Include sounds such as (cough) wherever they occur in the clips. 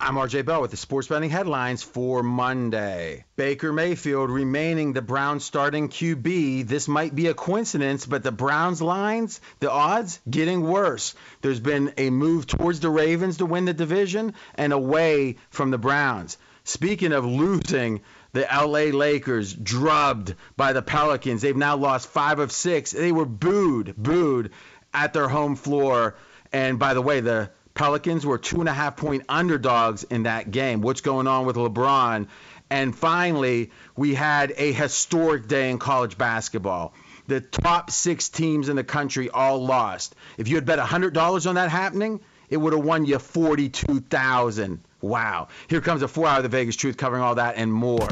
I'm RJ Bell with the sports betting headlines for Monday. Baker Mayfield remaining the Browns starting QB. This might be a coincidence, but the Browns lines, the odds getting worse. There's been a move towards the Ravens to win the division and away from the Browns. Speaking of losing, the LA Lakers drubbed by the Pelicans. They've now lost 5 of 6. They were booed, booed at their home floor. And by the way, the Pelicans were two and a half point underdogs in that game. What's going on with LeBron? And finally, we had a historic day in college basketball. The top six teams in the country all lost. If you had bet $100 on that happening, it would have won you 42000 Wow. Here comes a four hour of the Vegas truth covering all that and more.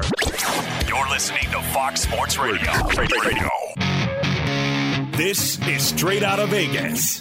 You're listening to Fox Sports Radio. Radio. This is Straight Out of Vegas.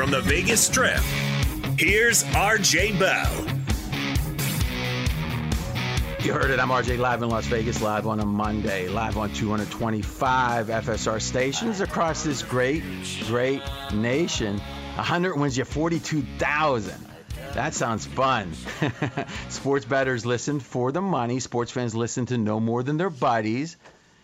From the Vegas Strip, here's RJ Bell. You heard it. I'm RJ live in Las Vegas, live on a Monday, live on 225 FSR stations across this great, great nation. 100 wins you 42,000. That sounds fun. (laughs) Sports bettors listen for the money. Sports fans listen to no more than their buddies.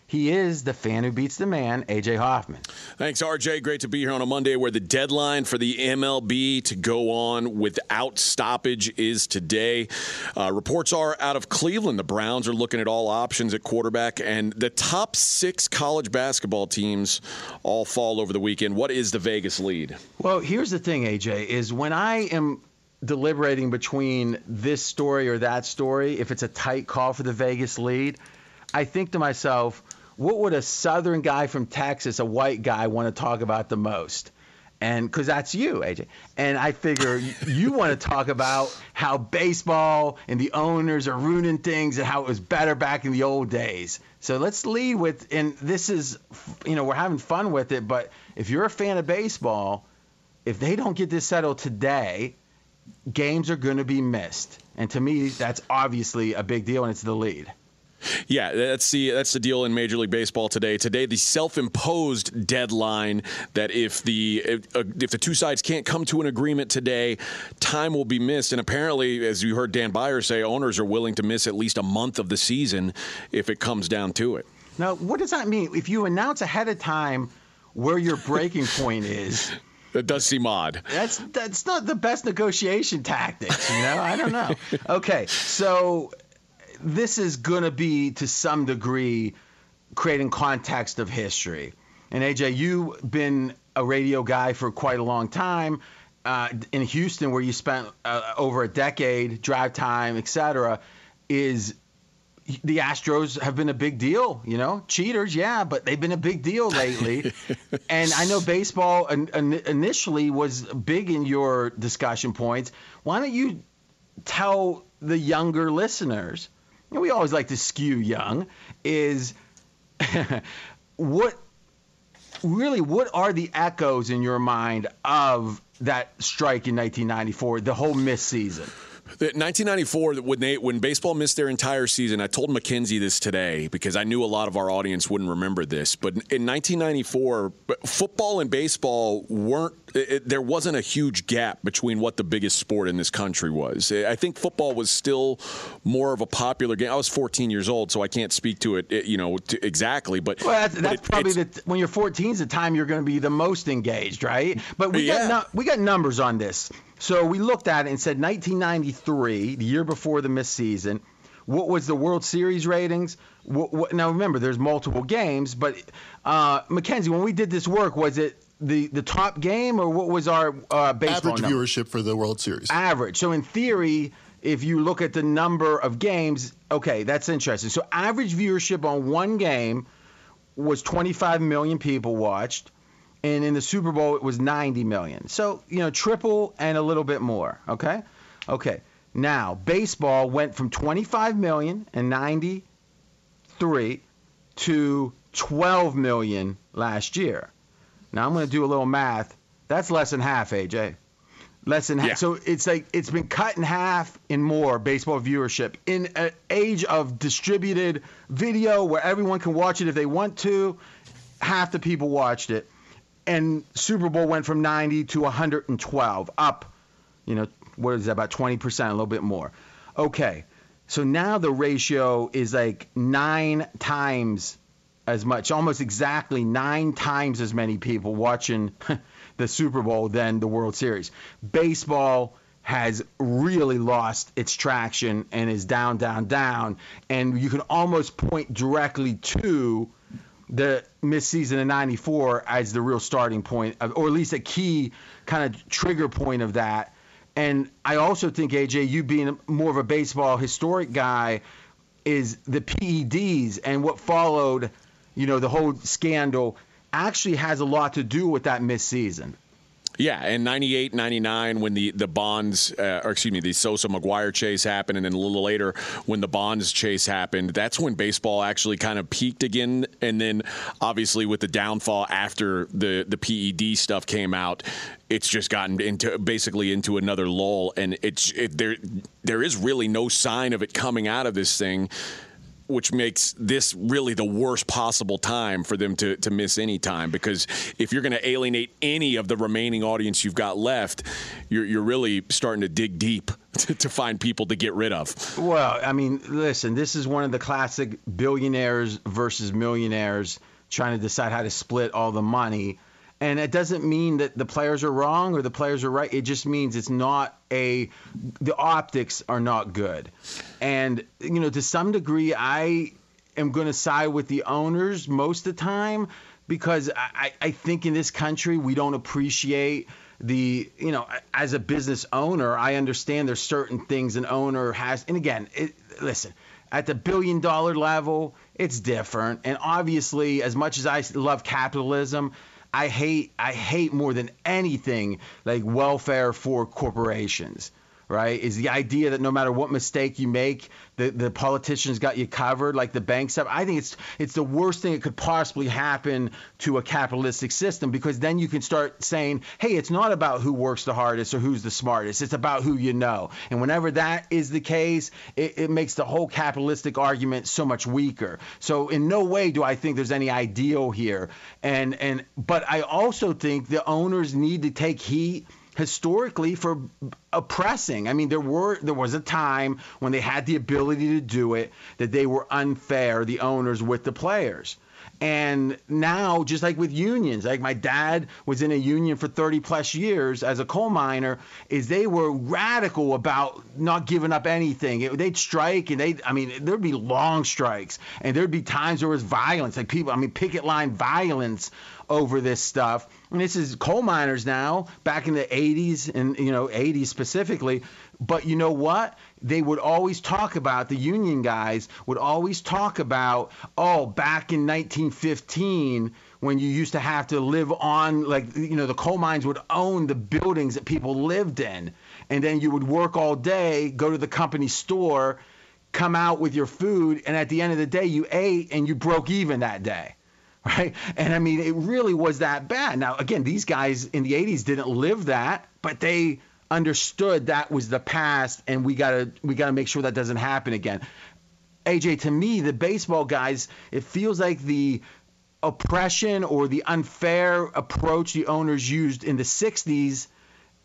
He is the fan who beats the man, AJ Hoffman. Thanks, RJ. Great to be here on a Monday where the deadline for the MLB to go on without stoppage is today. Uh, reports are out of Cleveland. The Browns are looking at all options at quarterback, and the top six college basketball teams all fall over the weekend. What is the Vegas lead? Well, here's the thing, AJ, is when I am deliberating between this story or that story, if it's a tight call for the Vegas lead, I think to myself, what would a southern guy from Texas, a white guy, want to talk about the most? And because that's you, AJ. And I figure you want to talk about how baseball and the owners are ruining things and how it was better back in the old days. So let's lead with, and this is, you know, we're having fun with it, but if you're a fan of baseball, if they don't get this settled today, games are going to be missed. And to me, that's obviously a big deal, and it's the lead. Yeah, that's the that's the deal in Major League Baseball today. Today, the self-imposed deadline that if the if, uh, if, the two sides can't come to an agreement today, time will be missed. And apparently, as you heard Dan Beyer say, owners are willing to miss at least a month of the season if it comes down to it. Now, what does that mean? If you announce ahead of time where your breaking point is. (laughs) That does seem odd. That's that's not the best negotiation tactics, you know. I don't know. Okay, so this is going to be to some degree creating context of history. And AJ, you've been a radio guy for quite a long time. Uh, in Houston, where you spent uh, over a decade, drive time, etc., is the Astros have been a big deal, you know, cheaters, yeah, but they've been a big deal lately. (laughs) and I know baseball initially was big in your discussion points. Why don't you tell the younger listeners and we always like to skew young, is (laughs) what really what are the echoes in your mind of that strike in 1994, the whole missed season? 1994, when they when baseball missed their entire season, I told McKenzie this today because I knew a lot of our audience wouldn't remember this. But in 1994, football and baseball weren't. It, there wasn't a huge gap between what the biggest sport in this country was. I think football was still more of a popular game. I was 14 years old, so I can't speak to it, you know, exactly. But well, that's, that's it, probably the, when you're 14 is the time you're going to be the most engaged, right? But we yeah. got no, we got numbers on this. So we looked at it and said 1993, the year before the missed season, what was the World Series ratings? What, what, now remember, there's multiple games, but uh, Mackenzie, when we did this work, was it the, the top game or what was our uh, baseball average number? viewership for the World Series? Average. So in theory, if you look at the number of games, okay, that's interesting. So average viewership on one game was 25 million people watched and in the Super Bowl it was 90 million. So, you know, triple and a little bit more, okay? Okay. Now, baseball went from 25 million in 93 to 12 million last year. Now I'm going to do a little math. That's less than half, AJ. Less than half. Yeah. So it's like it's been cut in half in more baseball viewership in an age of distributed video where everyone can watch it if they want to. Half the people watched it and Super Bowl went from 90 to 112, up, you know, what is that, about 20%, a little bit more. Okay, so now the ratio is like nine times as much, almost exactly nine times as many people watching (laughs) the Super Bowl than the World Series. Baseball has really lost its traction and is down, down, down. And you can almost point directly to the missed season in 94 as the real starting point, of, or at least a key kind of trigger point of that. And I also think, AJ, you being more of a baseball historic guy, is the PEDs and what followed, you know, the whole scandal actually has a lot to do with that missed season. Yeah, and 98, 99, when the, the Bonds, uh, or excuse me, the Sosa McGwire chase happened, and then a little later when the Bonds chase happened, that's when baseball actually kind of peaked again. And then obviously with the downfall after the, the PED stuff came out, it's just gotten into basically into another lull. And it's it, there there is really no sign of it coming out of this thing which makes this really the worst possible time for them to, to miss any time because if you're going to alienate any of the remaining audience you've got left, you're, you're really starting to dig deep (laughs) to, to find people to get rid of. Well, I mean, listen, this is one of the classic billionaires versus millionaires trying to decide how to split all the money. And it doesn't mean that the players are wrong or the players are right. It just means it's not a the optics are not good. And you know, to some degree I am going to side with the owners most of the time because I, I think in this country we don't appreciate the you know as a business owner I understand there's certain things an owner has and again it, listen at the billion dollar level it's different and obviously as much as I love capitalism I hate I hate more than anything like welfare for corporations. Right? Is the idea that no matter what mistake you make, the, the politicians got you covered, like the banks have. I think it's it's the worst thing that could possibly happen to a capitalistic system because then you can start saying, hey, it's not about who works the hardest or who's the smartest. It's about who you know. And whenever that is the case, it, it makes the whole capitalistic argument so much weaker. So in no way do I think there's any ideal here. And and but I also think the owners need to take heat historically for oppressing. I mean, there were there was a time when they had the ability to do it that they were unfair, the owners with the players. And now, just like with unions, like my dad was in a union for 30 plus years as a coal miner, is they were radical about not giving up anything. It, they'd strike, and they, I mean, there'd be long strikes, and there'd be times there was violence, like people, I mean, picket line violence over this stuff. And this is coal miners now, back in the 80s and you know 80s specifically. But you know what? They would always talk about the union guys would always talk about oh back in 1915 when you used to have to live on like you know the coal mines would own the buildings that people lived in and then you would work all day go to the company store come out with your food and at the end of the day you ate and you broke even that day right? And I mean, it really was that bad. Now, again, these guys in the 80s didn't live that, but they understood that was the past, and we gotta we gotta make sure that doesn't happen again. AJ, to me, the baseball guys, it feels like the oppression or the unfair approach the owners used in the 60s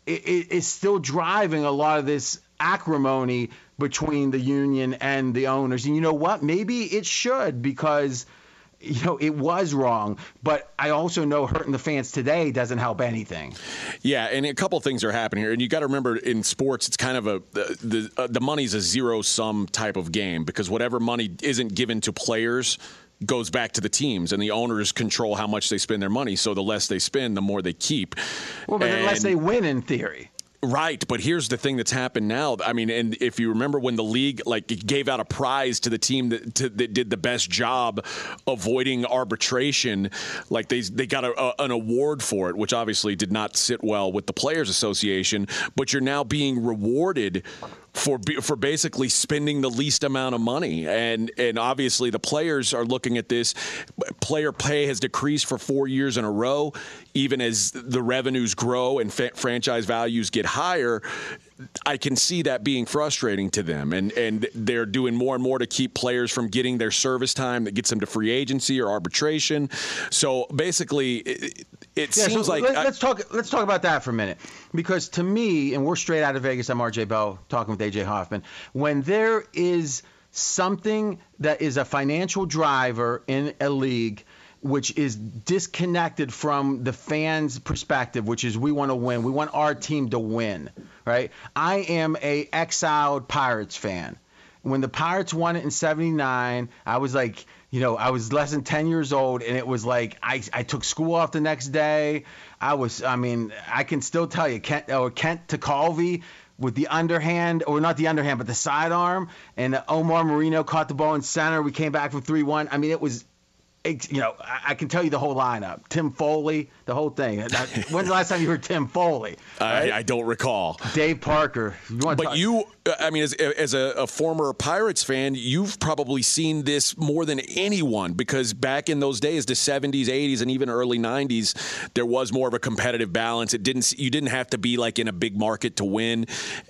is still driving a lot of this acrimony between the union and the owners. And you know what? Maybe it should because – you know, it was wrong, but I also know hurting the fans today doesn't help anything. Yeah, and a couple things are happening here, and you got to remember in sports, it's kind of a the the, uh, the money's a zero sum type of game because whatever money isn't given to players goes back to the teams, and the owners control how much they spend their money. So the less they spend, the more they keep. Well, but and, unless they win, in theory. Right, but here's the thing that's happened now. I mean, and if you remember when the league like gave out a prize to the team that, to, that did the best job avoiding arbitration, like they they got a, a, an award for it, which obviously did not sit well with the players' association. But you're now being rewarded for for basically spending the least amount of money. And and obviously the players are looking at this. Player pay has decreased for 4 years in a row. Even as the revenues grow and fa- franchise values get higher I can see that being frustrating to them, and and they're doing more and more to keep players from getting their service time that gets them to free agency or arbitration. So basically, it, yeah, seems so like let, us talk. Let's talk about that for a minute, because to me, and we're straight out of Vegas. I'm RJ Bell talking with AJ Hoffman. When there is something that is a financial driver in a league which is disconnected from the fans' perspective, which is we want to win. We want our team to win, right? I am a exiled Pirates fan. When the Pirates won it in 79, I was like, you know, I was less than 10 years old, and it was like I, I took school off the next day. I was, I mean, I can still tell you, Kent, or Kent Tekulve with the underhand, or not the underhand, but the sidearm, and Omar Moreno caught the ball in center. We came back from 3 1. I mean, it was you know, I can tell you the whole lineup. Tim Foli, the whole thing. (laughs) When's the last time you heard Tim Foli? Right? I, I, don't recall. Dave Parker. You but talk- you, I mean, as, as a, a, former Pirates fan, you've probably seen this more than anyone because back in those days, the 70s, 80s, and even early 90s, there was more of a competitive balance. It didn't. You didn't have to be like in a big market to win,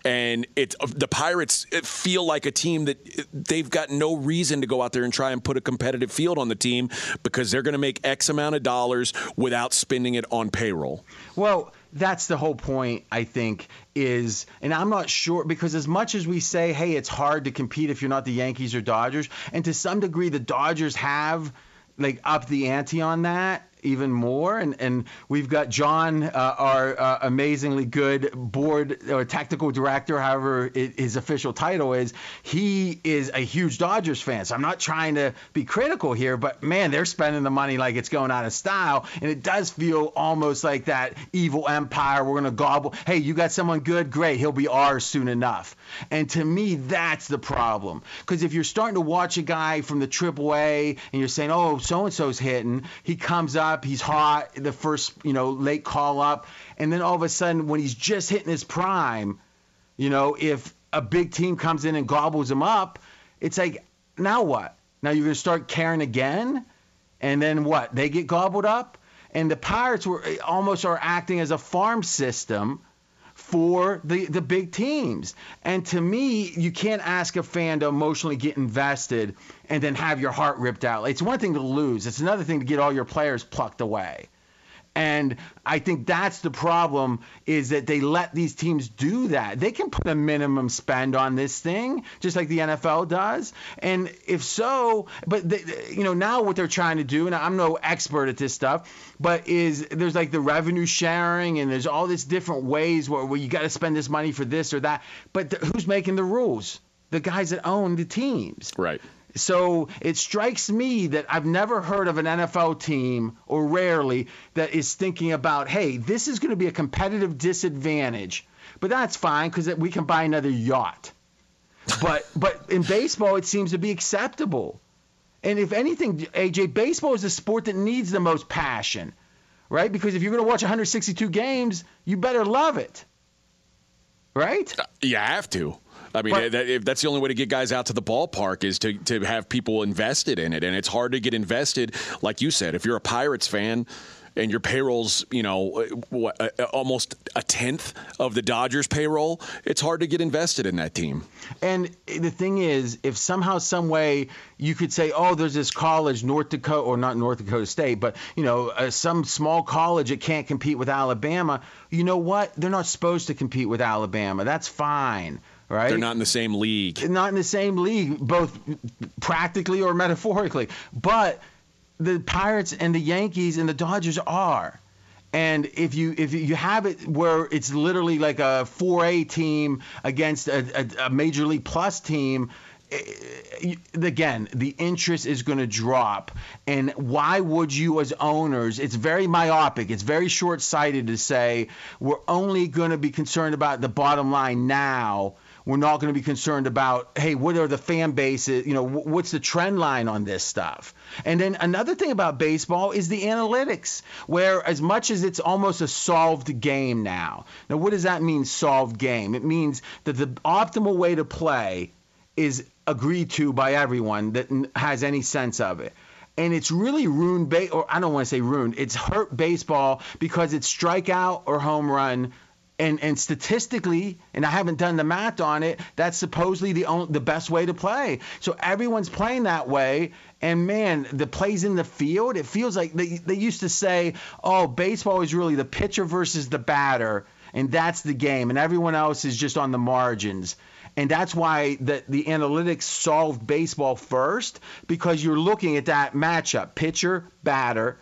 and it the Pirates feel like a team that they've got no reason to go out there and try and put a competitive field on the team because they're going to make X amount of dollars without spending it on payroll. Well, that's the whole point, I think, is, and I'm not sure, because as much as we say, hey, it's hard to compete if you're not the Yankees or Dodgers, and to some degree, the Dodgers have like up the ante on that even more. And, and we've got John, uh, our uh, amazingly good board or technical director, however it, his official title is. He is a huge Dodgers fan. So I'm not trying to be critical here, but man, they're spending the money like it's going out of style. And it does feel almost like that evil empire. We're going to gobble. Hey, you got someone good? Great. He'll be ours soon enough. And to me, that's the problem. Because if you're starting to watch a guy from the AAA and you're saying, oh, so and so's hitting, he comes up up, he's hot, the first, you know, late call up, and then all of a sudden when he's just hitting his prime, You know, if a big team comes in and gobbles him up, it's like, now what? Now you're going to start caring again? And then what? They get gobbled up? And the Pirates were eh, almost are acting as a farm system for the, the big teams. And to me, you can't ask a fan to emotionally get invested and then have your heart ripped out. It's one thing to lose, it's another thing to get all your players plucked away. And I think that's the problem is that they let these teams do that. They can put a minimum spend on this thing, just like the NFL does. And if so, but they, you know now what they're trying to do, and I'm no expert at this stuff, but is there's like the revenue sharing and there's all these different ways where, where you got to spend this money for this or that. But th- who's making the rules? The guys that own the teams. Right. So it strikes me that I've never heard of an NFL team, or rarely, that is thinking about, hey, this is going to be a competitive disadvantage. But that's fine because we can buy another yacht. But (laughs) but in baseball, it seems to be acceptable. And if anything, AJ, baseball is a sport that needs the most passion, right? Because if you're going to watch 162 games, you better love it, right? Uh, you have to. I mean, but, that, if that's the only way to get guys out to the ballpark is to, to have people invested in it. And it's hard to get invested, like you said, if you're a Pirates fan and your payroll's, you know, what, almost a tenth of the Dodgers payroll, it's hard to get invested in that team. And the thing is, if somehow, some way, you could say, oh, there's this college, North Dakota, or not North Dakota State, but you know, uh, some small college that can't compete with Alabama. You know what? They're not supposed to compete with Alabama. That's fine right? They're not in the same league. Not in the same league, both practically or metaphorically. But the Pirates and the Yankees and the Dodgers are. And if you if you have it where it's literally like a 4A team against a, a, a major league plus team, eh, again, the interest is going to drop. And why would you, as owners, it's very myopic, it's very short sighted to say we're only going to be concerned about the bottom line now we're not going to be concerned about, hey, what are the fan bases? You know, what's the trend line on this stuff? And then another thing about baseball is the analytics, where as much as it's almost a solved game now. Now, what does that mean, solved game? It means that the optimal way to play is agreed to by everyone that has any sense of it and it's really ruined ba- or I don't want to say ruined. It's hurt baseball because it's strikeout or home run and and statistically, and I haven't done the math on it, that's supposedly the only, the best way to play. So everyone's playing that way, and man, the plays in the field, it feels like they they used to say, oh, baseball is really the pitcher versus the batter, and that's the game, and everyone else is just on the margins. And that's why the, the analytics solved baseball first because you're looking at that matchup, pitcher, batter.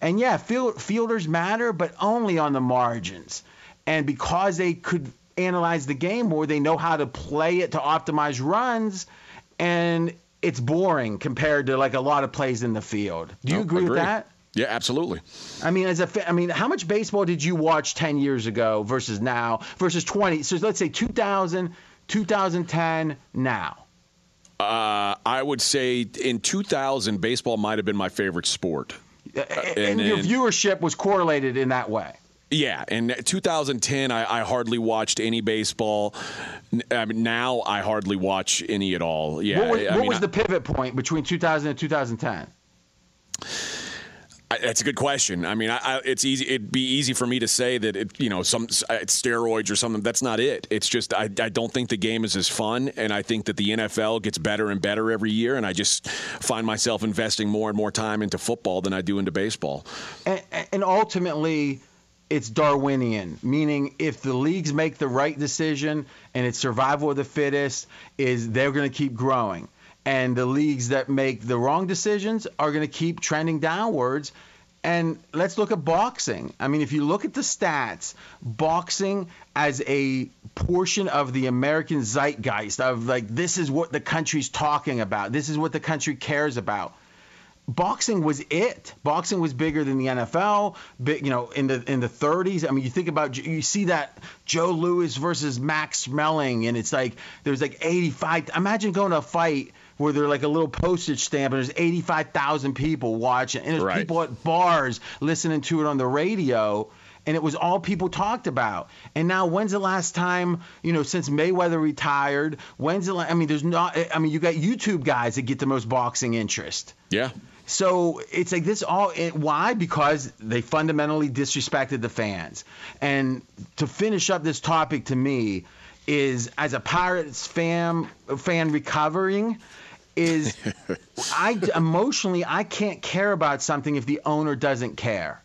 And yeah, field, fielders matter, but only on the margins. And because they could analyze the game more, they know how to play it to optimize runs. And it's boring compared to like a lot of plays in the field. Do you agree, agree, with that? Yeah, absolutely. I mean, as a, I mean, how much baseball did you watch 10 years ago versus now versus 20? So let's say 2000, 2010, now. Uh, I would say in 2000, baseball might have been my favorite sport. Uh, and, and your viewership was correlated in that way. Yeah, in 2010, I, I, hardly watched any baseball. I mean, now I hardly watch any at all. Yeah. What was, what mean, was the pivot point between 2000 and 2010? That's a good question. I mean, I, I, it's easy. It'd be easy for me to say that it, you know, some uh, it's steroids or something. That's not it. It's just I, I don't think the game is as fun, and I think that the NFL gets better and better every year, and I just find myself investing more and more time into football than I do into baseball. And, and ultimately, it's Darwinian, meaning if the leagues make the right decision and it's survival of the fittest, is they're going to keep growing, and the leagues that make the wrong decisions are going to keep trending downwards. And let's look at boxing. I mean, if you look at the stats, boxing as a portion of the American zeitgeist of like this is what the country's talking about, this is what the country cares about boxing was it. Boxing was bigger than the NFL. Big, you know, in the in the 30s. I mean, you think about you see that Joe Louis versus Max Schmeling, and it's like there's like 85. Imagine going to a fight where they're like a little postage stamp, and there's 85,000 people watching, and there's right. people at bars listening to it on the radio. and it was all people talked about. And now, when's the last time, you know, since Mayweather retired? When's the? La- I mean, there's not. I mean, you got YouTube guys that get the most boxing interest. Yeah. So it's like this all. It, why? Because they fundamentally disrespected the fans. And to finish up this topic, to me, is as a Pirates fan, fan recovering, is (laughs) I emotionally I can't care about something if the owner doesn't care.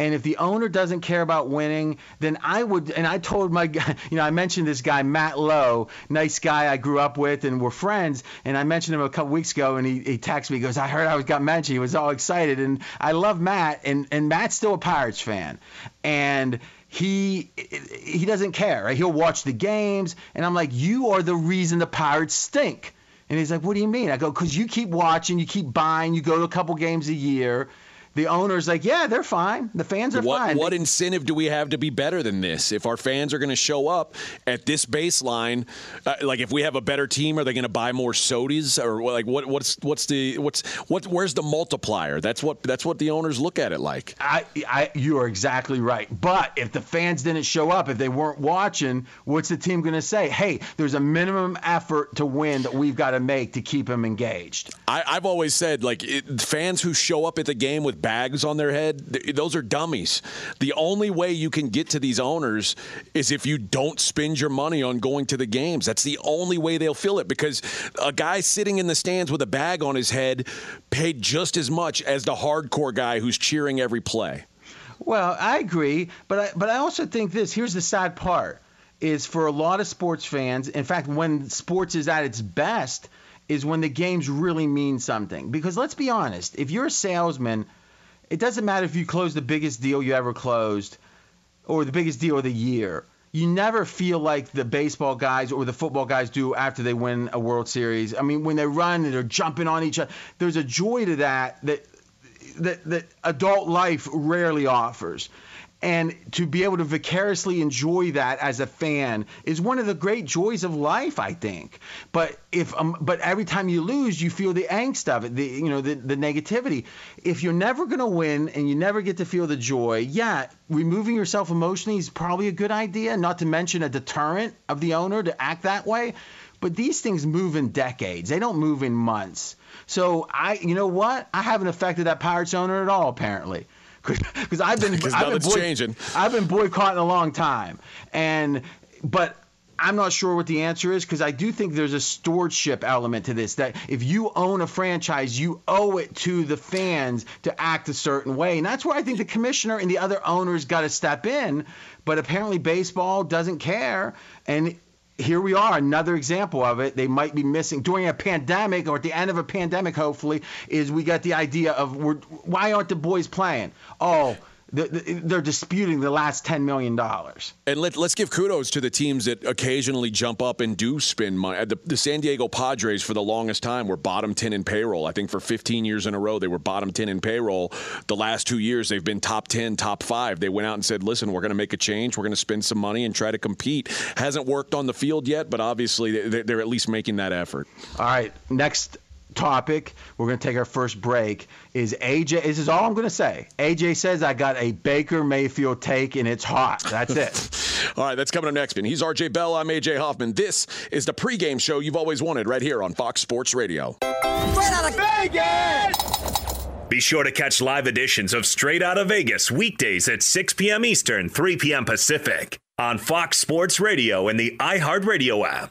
And if the owner doesn't care about winning, then I would. And I told my, (laughs) you know, I mentioned this guy Matt Lowe, nice guy I grew up with and we're friends. And I mentioned him a couple weeks ago, and he, he texted me, he goes, I heard I was got mentioned. He was all excited, and I love Matt, and and Matt's still a Pirates fan, and he he doesn't care. Right? He'll watch the games, and I'm like, you are the reason the Pirates stink. And he's like, what do you mean? I go, because you keep watching, you keep buying, you go to a couple games a year the owner's like, yeah, they're fine. The fans are what, fine. What incentive do we have to be better than this? If our fans are going to show up at this baseline, uh, like if we have a better team, are they going to buy more sodas or like what? What's what's the what's what? Where's the multiplier? That's what that's what the owners look at it like. I, I you are exactly right. But if the fans didn't show up, if they weren't watching, what's the team going to say? Hey, there's a minimum effort to win that we've got to make to keep them engaged. I, have always said like it, fans who show up at the game with bags on their head, those are dummies. The only way you can get to these owners is if you don't spend your money on going to the games. That's the only way they'll feel it because a guy sitting in the stands with a bag on his head paid just as much as the hardcore guy who's cheering every play. Well, I agree, but I, but I also think this. Here's the sad part: is for a lot of sports fans. In fact, when sports is at its best, is when the games really mean something. Because let's be honest, if you're a salesman it doesn't matter if you close the biggest deal you ever closed or the biggest deal of the year. You never feel like the baseball guys or the football guys do after they win a World Series. I mean, when they run and they're jumping on each other, there's a joy to that that that, that adult life rarely offers and to be able to vicariously enjoy that as a fan is one of the great joys of life i think. But if um, but every time you lose you feel the angst of it the you know the, the negativity. If you're never going to win and you never get to feel the joy yeah removing yourself emotionally is probably a good idea not to mention a deterrent of the owner to act that way. But these things move in decades. They don't move in months. So i you know what? I haven't affected that pirates owner at all apparently (laughs) because I've been I've been, boy, changing. I've been boycotting a long time, and but I'm not sure what the answer is because I do think there's a stewardship element to this. That if you own a franchise, you owe it to the fans to act a certain way, and that's where I think the commissioner and the other owners got to step in. But apparently, baseball doesn't care, and here we are, another example of it. They might be missing during a pandemic or at the end of a pandemic, hopefully, is we got the idea of why aren't the boys playing? Oh, they're disputing the last $10 million. And let, us give kudos to the teams that occasionally jump up and do spend money. Uh, the, the, San Diego Padres, for the longest time, were bottom 10 in payroll. I think for 15 years in a row, they were bottom 10 in payroll. The last two years, they've been top 10, top five. They went out and said, listen, we're going to make a change. We're going to spend some money and try to compete. Hasn't worked on the field yet, but obviously they're at least making that effort. All right. Next topic. We're going to take our first break. Is AJ? This is all I'm going to say. AJ says I got a Baker Mayfield take and it's hot. That's it. (laughs) all right, that's coming up next. Man, he's RJ Bell. I'm AJ Hoffman. This is the pregame show you've always wanted, right here on Fox Sports Radio. Straight out of Vegas. Be sure to catch live editions of Straight Out of Vegas weekdays at 6 p.m. Eastern, 3 p.m. Pacific on Fox Sports Radio and the iHeartRadio app.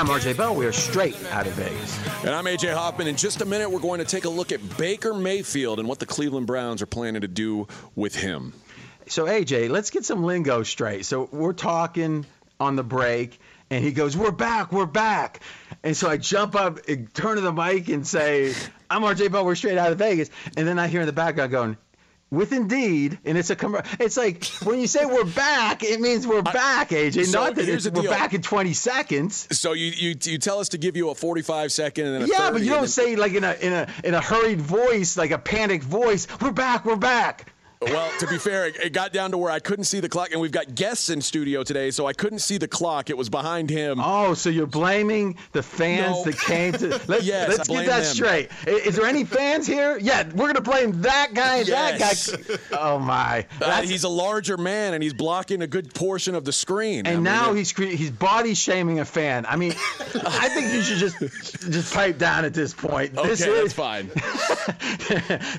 I'm RJ Bell. We are straight out of Vegas. And I'm AJ Hoffman. In just a minute, we're going to take a look at Baker Mayfield and what the Cleveland Browns are planning to do with him. So AJ, let's get some lingo straight. So we're talking on the break, and he goes, "We're back, we're back." And so I jump up and turn to the mic and say, "I'm RJ Bell. We're straight out of Vegas." And then I hear in the background going. With Indeed, and it's a com- it's like when you say we're back, it means we're back, AJ. so Not that it's, we're deal. back in 20 seconds. So you, you you tell us to give you a 45 second and then a Yeah, 30, but you don't then- say like in a in a in a hurried voice, like a panicked voice. We're back, we're back. Well, to be fair, it, it got down to where I couldn't see the clock, and we've got guests in studio today, so I couldn't see the clock. It was behind him. Oh, so you're blaming the fans No. that came to. (laughs) Let's, Yes, let's get that them. straight. I- Is, there any fans here? Yeah, we're gonna blame that guy and Yes. that guy. Oh my. Uh, he's a larger man, and he's blocking a good portion of the screen. I and mean, now it- he's cre- he's body shaming a fan. I mean, I think you should just just pipe down at this point. Okay, this that's fine. (laughs)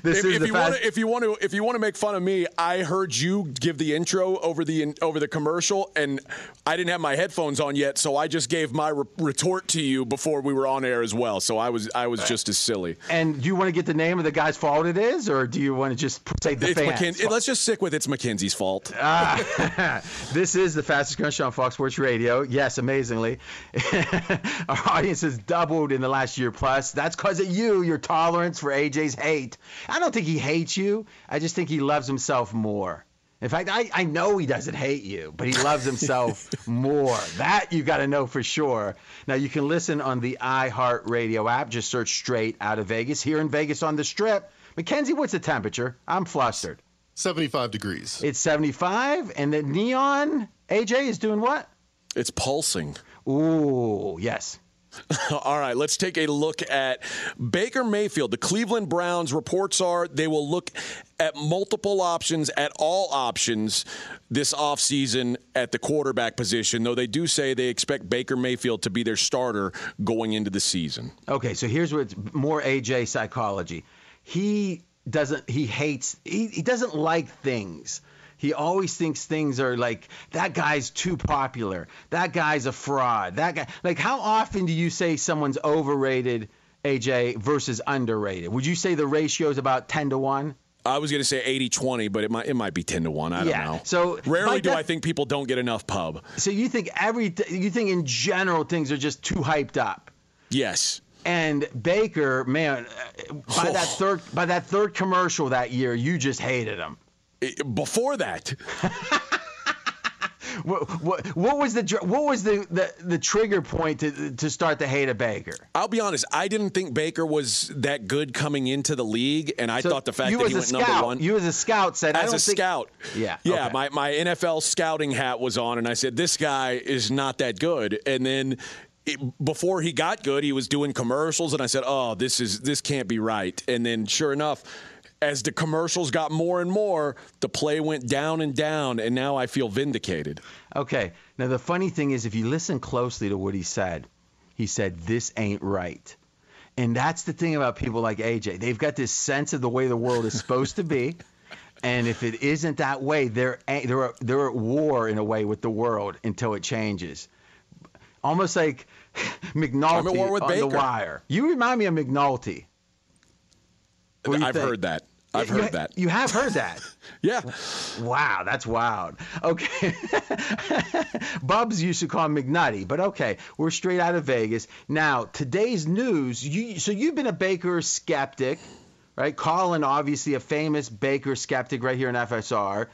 this if, is if you wanna, if you want to, if you want to make fun of me, I heard you give the intro over the over the commercial, and I didn't have my headphones on yet, so I just gave my re- retort to you before we were on air as well. So I was I was just as silly. and do you want to get the name of the guy's fault it is, or do you want to just say the It's fans? McKin- let's just stick with it's McKenzie's fault. Ah, (laughs) this is the fastest show on Fox Sports Radio. Yes, amazingly. (laughs) Our audience has doubled in the last year plus. That's because of you, your tolerance for AJ's hate. I don't think he hates you. I just think he loves himself more. In fact, I, I know he doesn't hate you, but he loves himself (laughs) more. That you got to know for sure. Now, you can listen on the iHeartRadio app. Just search straight out of Vegas. Here in Vegas on the strip. Mackenzie, what's the temperature? I'm flustered. 75 degrees. It's 75, and the neon AJ is doing what? It's pulsing. Ooh, yes. (laughs) All right, let's take a look at Baker Mayfield. The Cleveland Browns reports are they will look at multiple options, at all options this offseason at the quarterback position, though they do say they expect Baker Mayfield to be their starter going into the season. Okay, so here's what's more AJ psychology. He doesn't he hates he, he doesn't like things. He always thinks things are like that guy's too popular. That guy's a fraud. That guy like how often do you say someone's overrated AJ versus underrated? Would you say the ratio is about 10 to 1? I was going to say 80-20, but it might it might be 10 to 1. I don't Yeah, know. so rarely do def- I think people don't get enough pub. So you think every you think in general things are just too hyped up. Yes. And Baker, man, by that oh. third by that third commercial that year, you just hated him. Before that, (laughs) What, what, what was the what was the, the, the trigger point to to start to hate a Baker? I'll be honest, I didn't think Baker was that good coming into the league, and I So thought the fact that he went scout, number one. you as a scout said I as a think- scout. Yeah, Yeah, okay. my, my NFL scouting hat was on, and I said, this guy is not that good. And then it, before he got good, he was doing commercials, and I said, oh, this is this can't be right. And then sure enough, as the commercials got more and more, the play went down and down, and now I feel vindicated. Okay. Now the funny thing is, if you listen closely to what he said, he said this ain't right. And that's the thing about people like AJ. They've got this sense of the way the world is supposed to be. (laughs) And if it isn't that way, they're they're they're at war in a way with the world until it changes. Almost like (laughs) McNulty I'm at war with on the wire. You remind me of McNulty. What do you I've think? heard that. I've You- heard that. You have heard that. (laughs) Yeah. Wow, that's wild. Okay. (laughs) Bubs used to call him McNutty, but okay, we're straight out of Vegas. Now, today's news, you so you've been a Baker skeptic, right? Colin, obviously a famous Baker skeptic right here in FSR.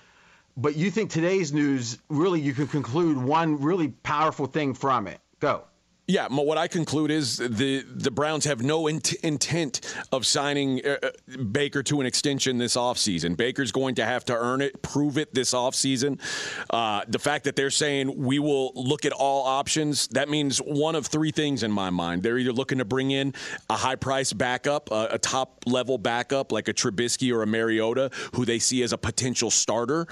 But you think today's news really you can conclude one really powerful thing from it. Go. Yeah, what I conclude is the the Browns have no int- intent of signing uh, uh, Baker to an extension this offseason. Baker's going to have to earn it, prove it this offseason. Uh, the fact that they're saying we will look at all options, that means one of three things in my mind. They're either looking to bring in a high price backup, a, a top level backup like a Trubisky or a Mariota, who they see as a potential starter,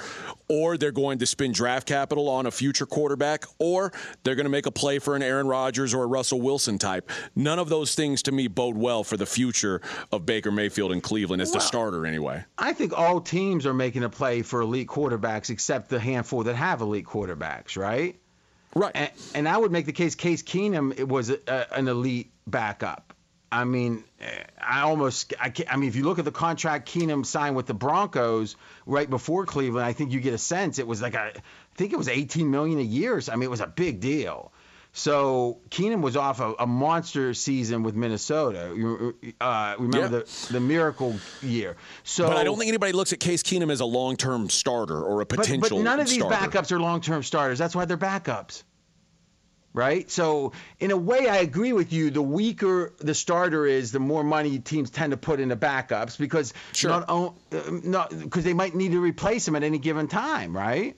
or they're going to spend draft capital on a future quarterback, or they're going to make a play for an Aaron Rodgers or a Russell Wilson type. None of those things to me bode well for the future of Baker Mayfield in Cleveland as the starter, anyway. I think all teams are making a play for elite quarterbacks except the handful that have elite quarterbacks, right? Right. And, and I would make the case Case Keenum it was a, a, an elite backup. I mean, I almost, I, can't, I mean, if you look at the contract Keenum signed with the Broncos right before Cleveland, I think you get a sense it was like a, I think it was 18 million a year. So, I mean, it was a big deal. So Keenum was off a, a monster season with Minnesota. You uh, remember Yeah. the the miracle year. So, but I don't think anybody looks at Case Keenum as a long term starter or a potential but none of these starter. backups are long-term starters. That's why they're backups. Right? So, in a way, I agree with you. The weaker the starter is, the more money teams tend to put into backups because Sure. not, on- uh, not because they might need to replace him at any given time, right?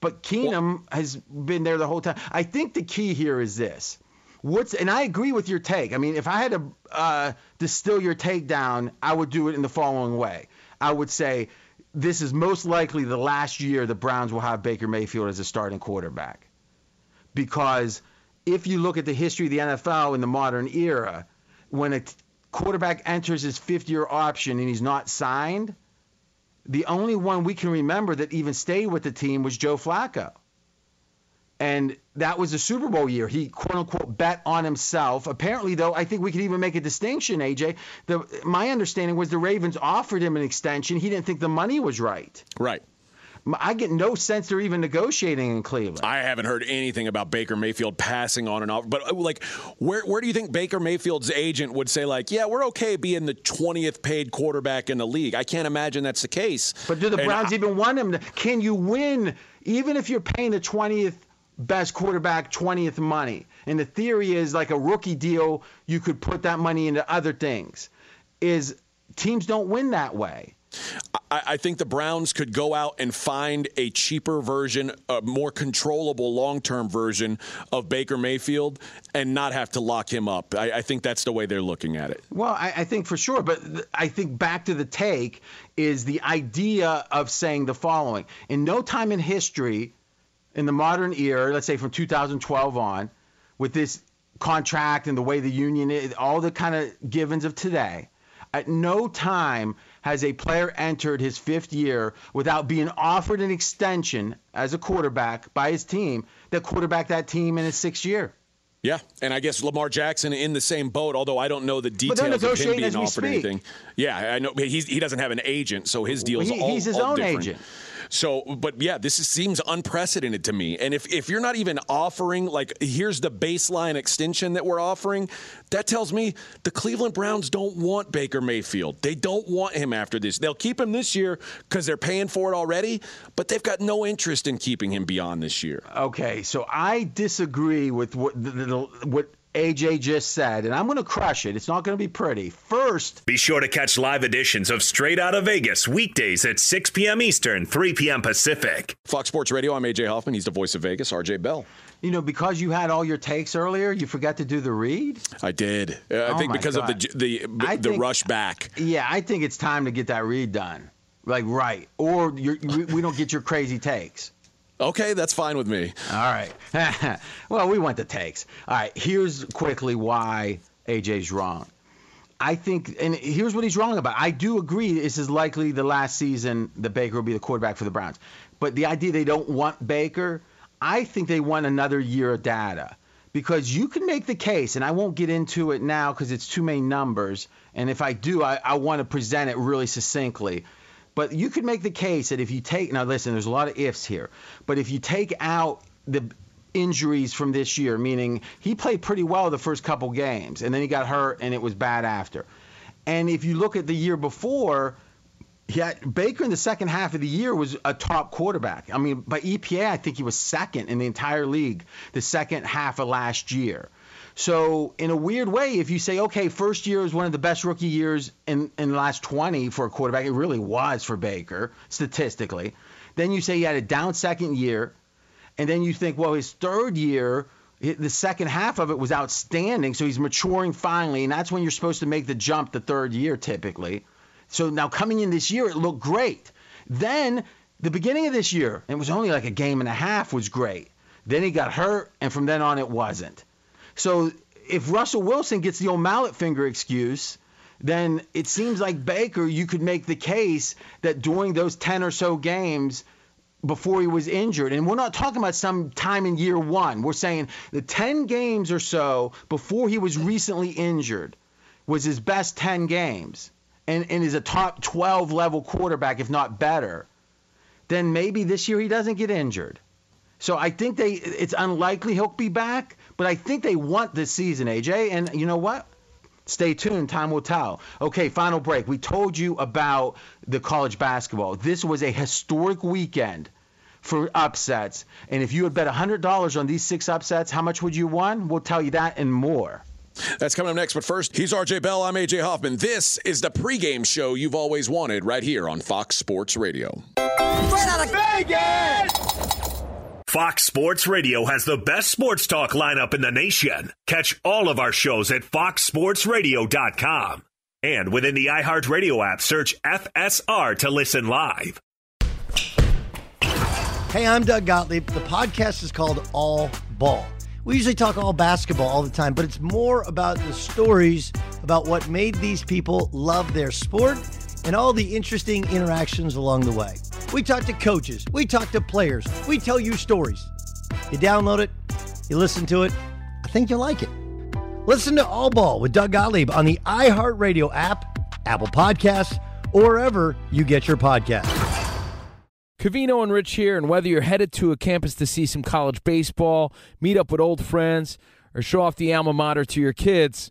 But Keenum has been there the whole time. I think the key here is this. What's and I agree with your take. I mean, if I had to uh, distill your take down, I would do it in the following way. I would say this is most likely the last year the Browns will have Baker Mayfield as a starting quarterback. Because if you look at the history of the NFL in the modern era, when a quarterback enters his fifth year option and he's not signed, the only one we can remember that even stayed with the team was Joe Flacco. And that was the Super Bowl year. He quote unquote bet on himself. Apparently, though, I think we could even make a distinction, AJ. The, my understanding was the Ravens offered him an extension. He didn't think the money was right. Right. I get no sense they're even negotiating in Cleveland. I haven't heard anything about Baker Mayfield passing on and off. But uh, like, where where do you think Baker Mayfield's agent would say like, yeah, we're okay being the twentieth paid quarterback in the league? I can't imagine that's the case. But do the And Browns I- even want him? To, can you win even if you're paying the 20th best quarterback 20th money? And the theory is like a rookie deal, you could put that money into other things. Is teams don't win that way. I, I think the Browns could go out and find a cheaper version, a more controllable long term version of Baker Mayfield and not have to lock him up. I, I think that's the way they're looking at it. Well, I, I think for sure, but I think back to the take is the idea of saying the following: in no time in history, in the modern era, let's say from 2012 on, with this contract and the way the union is, all the kind of givens of today, at no time has a player entered his fifth year without being offered an extension as a quarterback by his team that quarterback that team in his sixth year. Yeah, and I guess Lamar Jackson in the same boat, although I don't know the details of him being offered speak. anything. Yeah, I know he doesn't have an agent, so his deal's He- all he's his all own different. agent. So, but yeah, this is, seems unprecedented to me. And if, if you're not even offering, like, here's the baseline extension that we're offering, that tells me the Cleveland Browns don't want Baker Mayfield. They don't want him after this. They'll keep him this year because they're paying for it already, but they've got no interest in keeping him beyond this year. Okay, so I disagree with what the, the, what AJ just said, and I'm going to crush it. It's not going to be pretty. First, Be sure to catch live editions of Straight Out of Vegas weekdays at 6 p.m. Eastern, 3 p.m. Pacific. Fox Sports Radio, I'm AJ Hoffman. He's the voice of Vegas, RJ Bell. you know, because you had all your takes earlier, you forgot to do the read. I did. Uh, I Oh think because God. of the the I the think- rush back. Yeah, I think it's time to get that read done. Like right, or you're, we we don't get your crazy takes. Okay, that's fine with me. All right. (laughs) well, we went to takes. All right. Here's quickly why AJ's wrong. I think, and here's what he's wrong about. I do agree this is likely the last season that Baker will be the quarterback for the Browns. But the idea they don't want Baker, I think they want another year of data. Because you can make the case, and I won't get into it now because it's too many numbers. And if I do, I, I want to present it really succinctly. But you could make the case that if you take now listen, there's a lot of ifs here. But if you take out the injuries from this year, meaning he played pretty well the first couple games and then he got hurt and it was bad after. And if you look at the year before, yeah, Baker in the second half of the year was a top quarterback. I mean, by EPA, I think he was second in the entire league the second half of last year. So, in a weird way, if you say, okay, first year is one of the best rookie years in, in the last 20 for a quarterback, it really was for Baker, statistically. Then you say he had a down second year. And then you think, well, his third year, the second half of it was outstanding. So he's maturing finally. And that's when you're supposed to make the jump the third year, typically. So now coming in this year, it looked great. Then the beginning of this year, it was only like a game and a half, was great. Then he got hurt, and from then on, it wasn't. So if Russell Wilson gets the old mallet finger excuse, then it seems like Baker, you could make the case that during those 10 or so games before he was injured, and we're not talking about some time in year one, we're saying the 10 games or so before he was recently injured was his best 10 games and, and is a top 12 level quarterback, if not better, then maybe this year he doesn't get injured. So I think they it's unlikely he'll be back, but I think they want this season, AJ. And you know what? Stay tuned. Time will tell. Okay, final break. We told you about the college basketball. This was a historic weekend for upsets. And if you had bet $100 on these six upsets, how much would you won? We'll tell you that and more. That's coming up next. But first, he's RJ Bell. I'm AJ Hoffman. This is the pregame show you've always wanted right here on Fox Sports Radio. Fox Sports Radio has the best sports talk lineup in the nation. Catch all of our shows at foxsportsradio.com. And within the iHeartRadio app, search FSR to listen live. Hey, I'm Doug Gottlieb. The podcast is called All Ball. We usually talk all basketball all the time, but it's more about the stories about what made these people love their sport and all the interesting interactions along the way. We talk to coaches, we talk to players, we tell you stories. You download it, you listen to it. I think you'll like it. Listen to All Ball with Doug Gottlieb on the iHeartRadio app, Apple Podcasts, or wherever you get your podcasts. Covino and Rich here, and whether you're headed to a campus to see some college baseball, meet up with old friends, or show off the alma mater to your kids,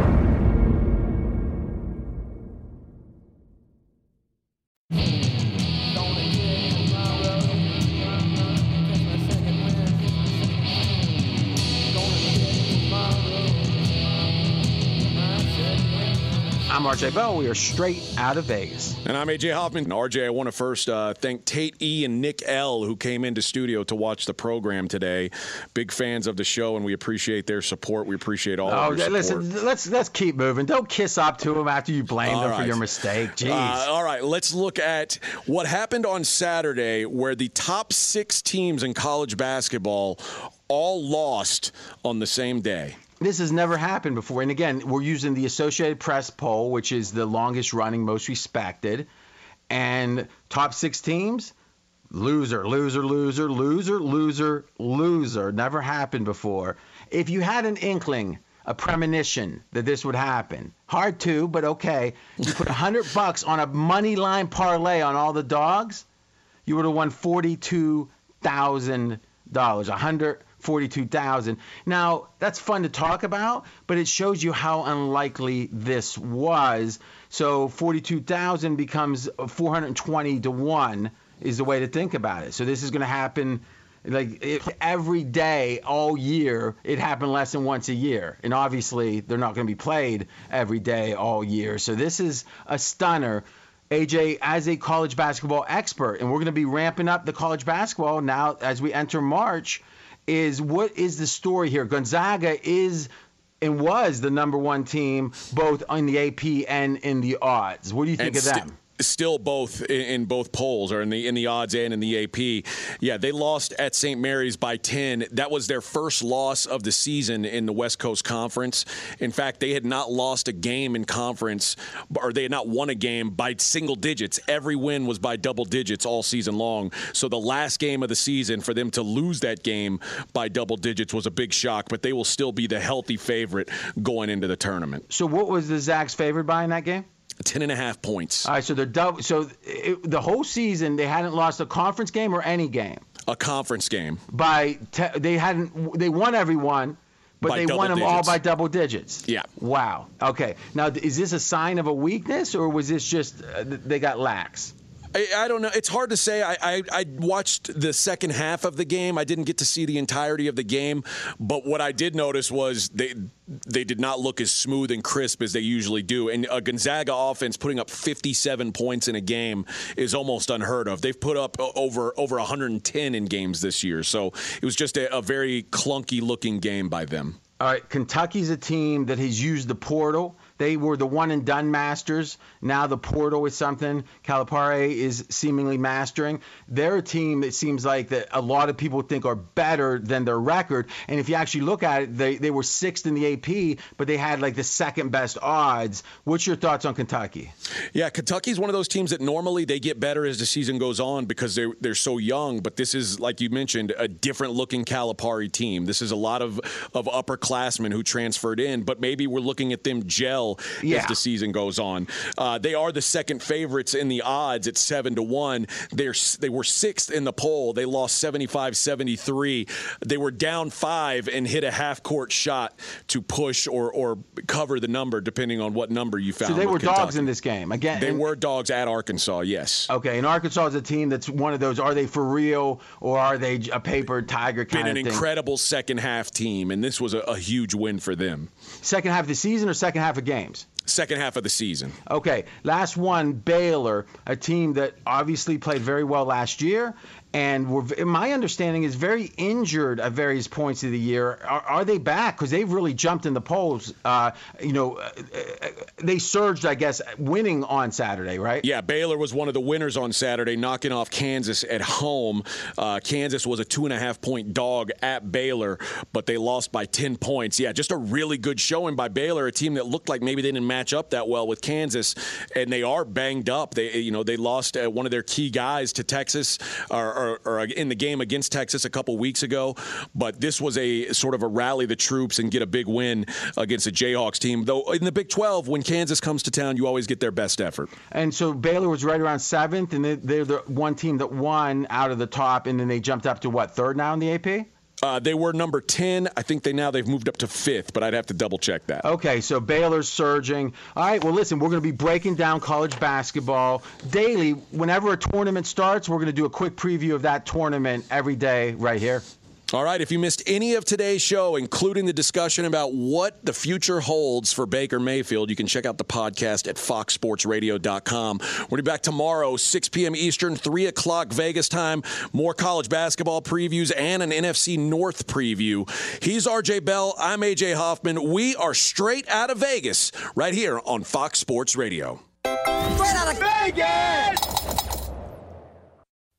RJ Bell. We are straight out of Vegas. And I'm AJ Hoffman. And RJ, I want to first uh, thank Tate E and Nick L, who came into studio to watch the program today. Big fans of the show, and we appreciate their support. We appreciate all Oh, of your support. listen, let's let's keep moving. Don't kiss up to them after you blame All them for your mistake. Jeez. Uh, all right, let's look at what happened on Saturday, where the top six teams in college basketball all lost on the same day. This has never happened before. And again, we're using the Associated Press poll, which is the longest running, most respected. And top six teams, loser, loser, loser, loser, loser, loser. Never happened before. If you had an inkling, a premonition that this would happen, hard to, but okay. You put a hundred (laughs) bucks on a money line parlay on all the dogs, you would have won forty-two thousand dollars. A hundred forty-two thousand. Now that's fun to talk about, but it shows you how unlikely this was. So forty-two thousand becomes four hundred twenty to one is the way to think about it. So this is going to happen. Like it, every day, all year, it happened less than once a year, and obviously they're not going to be played every day, all year. So this is a stunner. AJ, as a college basketball expert, and we're going to be ramping up the college basketball now as we enter March, is what is the story here? Gonzaga is and was the number one team both on the AP and in the odds. What do you think And of sti- them? Still, both in, in both polls, or in the in the odds and in the AP. Yeah, they lost at St. Mary's by ten. That was their first loss of the season in the West Coast Conference. In fact, they had not lost a game in conference, or they had not won a game by single digits. Every win was by double digits all season long. So the last game of the season for them to lose that game by double digits was a big shock. But they will still be the healthy favorite going into the tournament. So what was the Zags favored by in that game? Ten and a half points. All right, so they're double. So it, the whole season they hadn't lost a conference game or any game A conference game. by te- they hadn't they won every one But By they won them all by double digits. Yeah. Wow. Okay. Now, is this a sign of a weakness, or was this just uh, they got lax? I, I don't know. It's hard to say. I, I, I watched the second half of the game. I didn't get to see the entirety of the game, but what I did notice was they they did not look as smooth and crisp as they usually do. And a Gonzaga offense putting up 57 points in a game is almost unheard of. They've put up over over 110 in games this year, so it was just a, a very clunky looking game by them. All right, Kentucky's a team that has used the portal. They were the one and done masters. Now the portal is something Calipari is seemingly mastering. They're a team that seems like that a lot of people think are better than their record. And if you actually look at it, they, they were sixth in the AP, but they had like the second best odds. What's your thoughts on Kentucky? Yeah, Kentucky's one of those teams that normally they get better as the season goes on because they're they're so young. But this is, like you mentioned, a different looking Calipari team. This is a lot of of upperclassmen who transferred in, but maybe we're looking at them gel Yeah. as the season goes on. Uh, they are the second favorites in the odds at seven to one. They're they were sixth in the poll. They lost 75-73. They were down five and hit a half court shot to push or or cover the number, depending on what number you found. So they were dogs in this game. Again, They and- were dogs at Arkansas, yes. Okay, and Arkansas is a team that's one of those. Are they for real or are they a paper tiger Been kind an of thing? incredible second half team, and this was a, a huge win for them. Second half of the season or second half of games? Second half of the season. Okay, last one, Baylor, a team that obviously played very well last year, and my understanding is very injured at various points of the year. Are, are they back? Because they've really jumped in the polls. Uh, you know, uh, uh, they surged, I guess, winning on Saturday, right? Yeah, Baylor was one of the winners on Saturday, knocking off Kansas at home. Uh, Kansas was a two and a half point dog at Baylor, but they lost by 10 points. Yeah, just a really good showing by Baylor, a team that looked like maybe they didn't match up that well with Kansas, and they are banged up. They, you know, they lost uh, one of their key guys to Texas, or, or in the game against Texas a couple weeks ago. But this was a sort of a rally the troops and get a big win against a Jayhawks team. Though in the Big 12, when Kansas comes to town, you always get their best effort. And so Baylor was right around seventh, and they, they're the one team that won out of the top, and then they jumped up to what third now in the AP? Uh, they were number 10. I think they now they've moved up to fifth, but I'd have to double check that. Okay, so Baylor's surging. All right, well, listen, we're going to be breaking down college basketball daily. Whenever a tournament starts, we're going to do a quick preview of that tournament every day right here. All right, if you missed any of today's show, including the discussion about what the future holds for Baker Mayfield, you can check out the podcast at foxsportsradio.com. We're be back tomorrow, 6 p.m. Eastern, 3 o'clock Vegas time. More college basketball previews and an NFC North preview. He's RJ Bell. I'm AJ Hoffman. We are straight out of Vegas right here on Fox Sports Radio. Straight out of Vegas!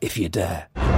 if you dare.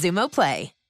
Xumo Play.